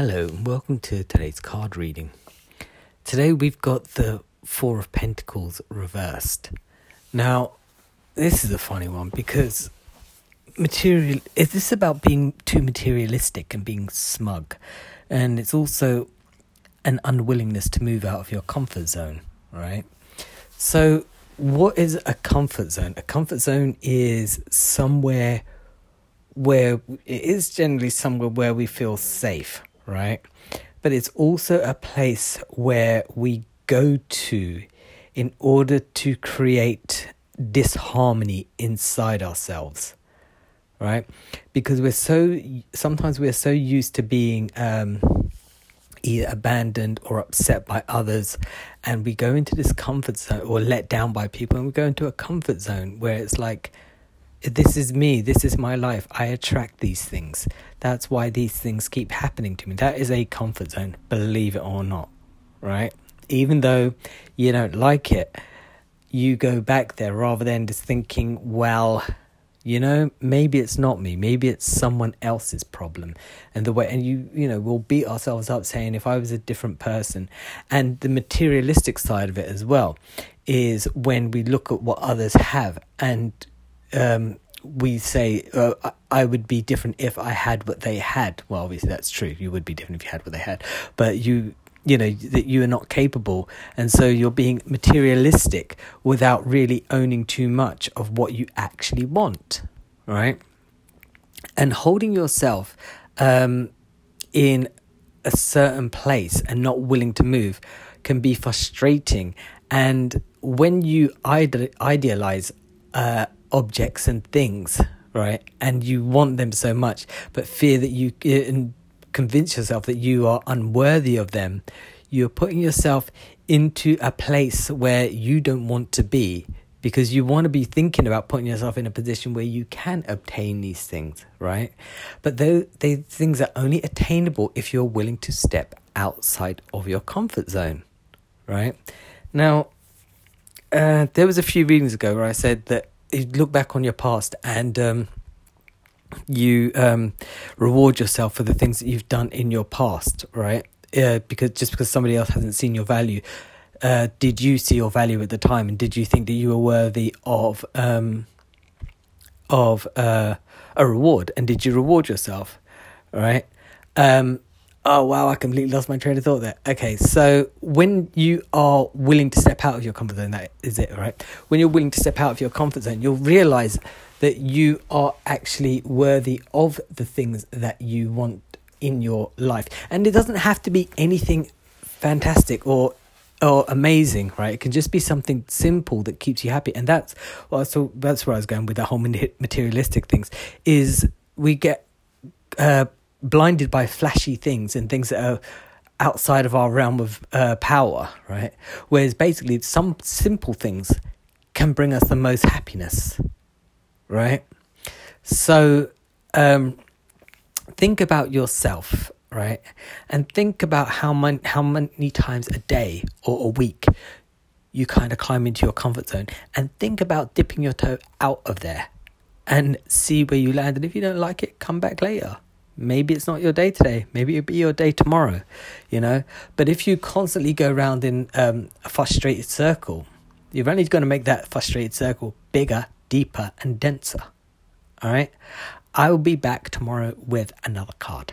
Hello, and welcome to today's card reading. Today we've got the Four of Pentacles reversed. Now, this is a funny one because material is this about being too materialistic and being smug, and it's also an unwillingness to move out of your comfort zone, right? So, what is a comfort zone? A comfort zone is somewhere where it is generally somewhere where we feel safe, right? But it's also a place where we go to in order to create disharmony inside ourselves, right? Because we're so, sometimes we're so used to being um, either abandoned or upset by others, and we go into this comfort zone or let down by people, and we go into a comfort zone where it's like, this is me, this is my life. I attract these things. That's why these things keep happening to me. That is a comfort zone, believe it or not, right? Even though you don't like it, you go back there rather than just thinking, well, you know, maybe it's not me, maybe it's someone else's problem. And the way, and you, you know, we'll beat ourselves up saying, if I was a different person. And the materialistic side of it as well is when we look at what others have and um, we say, uh, I would be different if I had what they had. Well, obviously that's true. You would be different if you had what they had, but you, you know, that you are not capable, and so you're being materialistic without really owning too much of what you actually want, right? And holding yourself um, in a certain place and not willing to move can be frustrating. And when you ide- idealize uh, objects and things, right? And you want them so much, but fear that you and convince yourself that you are unworthy of them. You're putting yourself into a place where you don't want to be because you want to be thinking about putting yourself in a position where you can obtain these things, right? But they they things are only attainable if you're willing to step outside of your comfort zone, right? Now, uh, there was a few readings ago where I said that you look back on your past and um, you um, reward yourself for the things that you've done in your past, right? Uh, because just because somebody else hasn't seen your value, uh, did you see your value at the time, and did you think that you were worthy of um, of uh, a reward, and did you reward yourself, right? Um, oh wow, I completely lost my train of thought there. Okay, so when you are willing to step out of your comfort zone, that is it, right? When you're willing to step out of your comfort zone, you'll realize that you are actually worthy of the things that you want in your life. And it doesn't have to be anything fantastic or or amazing, right? It can just be something simple that keeps you happy. And that's well, so that's where I was going with the whole materialistic things. Is we get uh, blinded by flashy things and things that are outside of our realm of uh, power, right? Whereas basically, some simple things can bring us the most happiness, right? So, um, think about yourself, right? And think about how, man- how many times a day or a week you kind of climb into your comfort zone and think about dipping your toe out of there and see where you land. And if you don't like it, come back later maybe it's not your day today. Maybe it'll be your day tomorrow you know? But if you constantly go around in um, a frustrated circle you're only going to make that frustrated circle bigger deeper and denser. All right? I will be back tomorrow with another card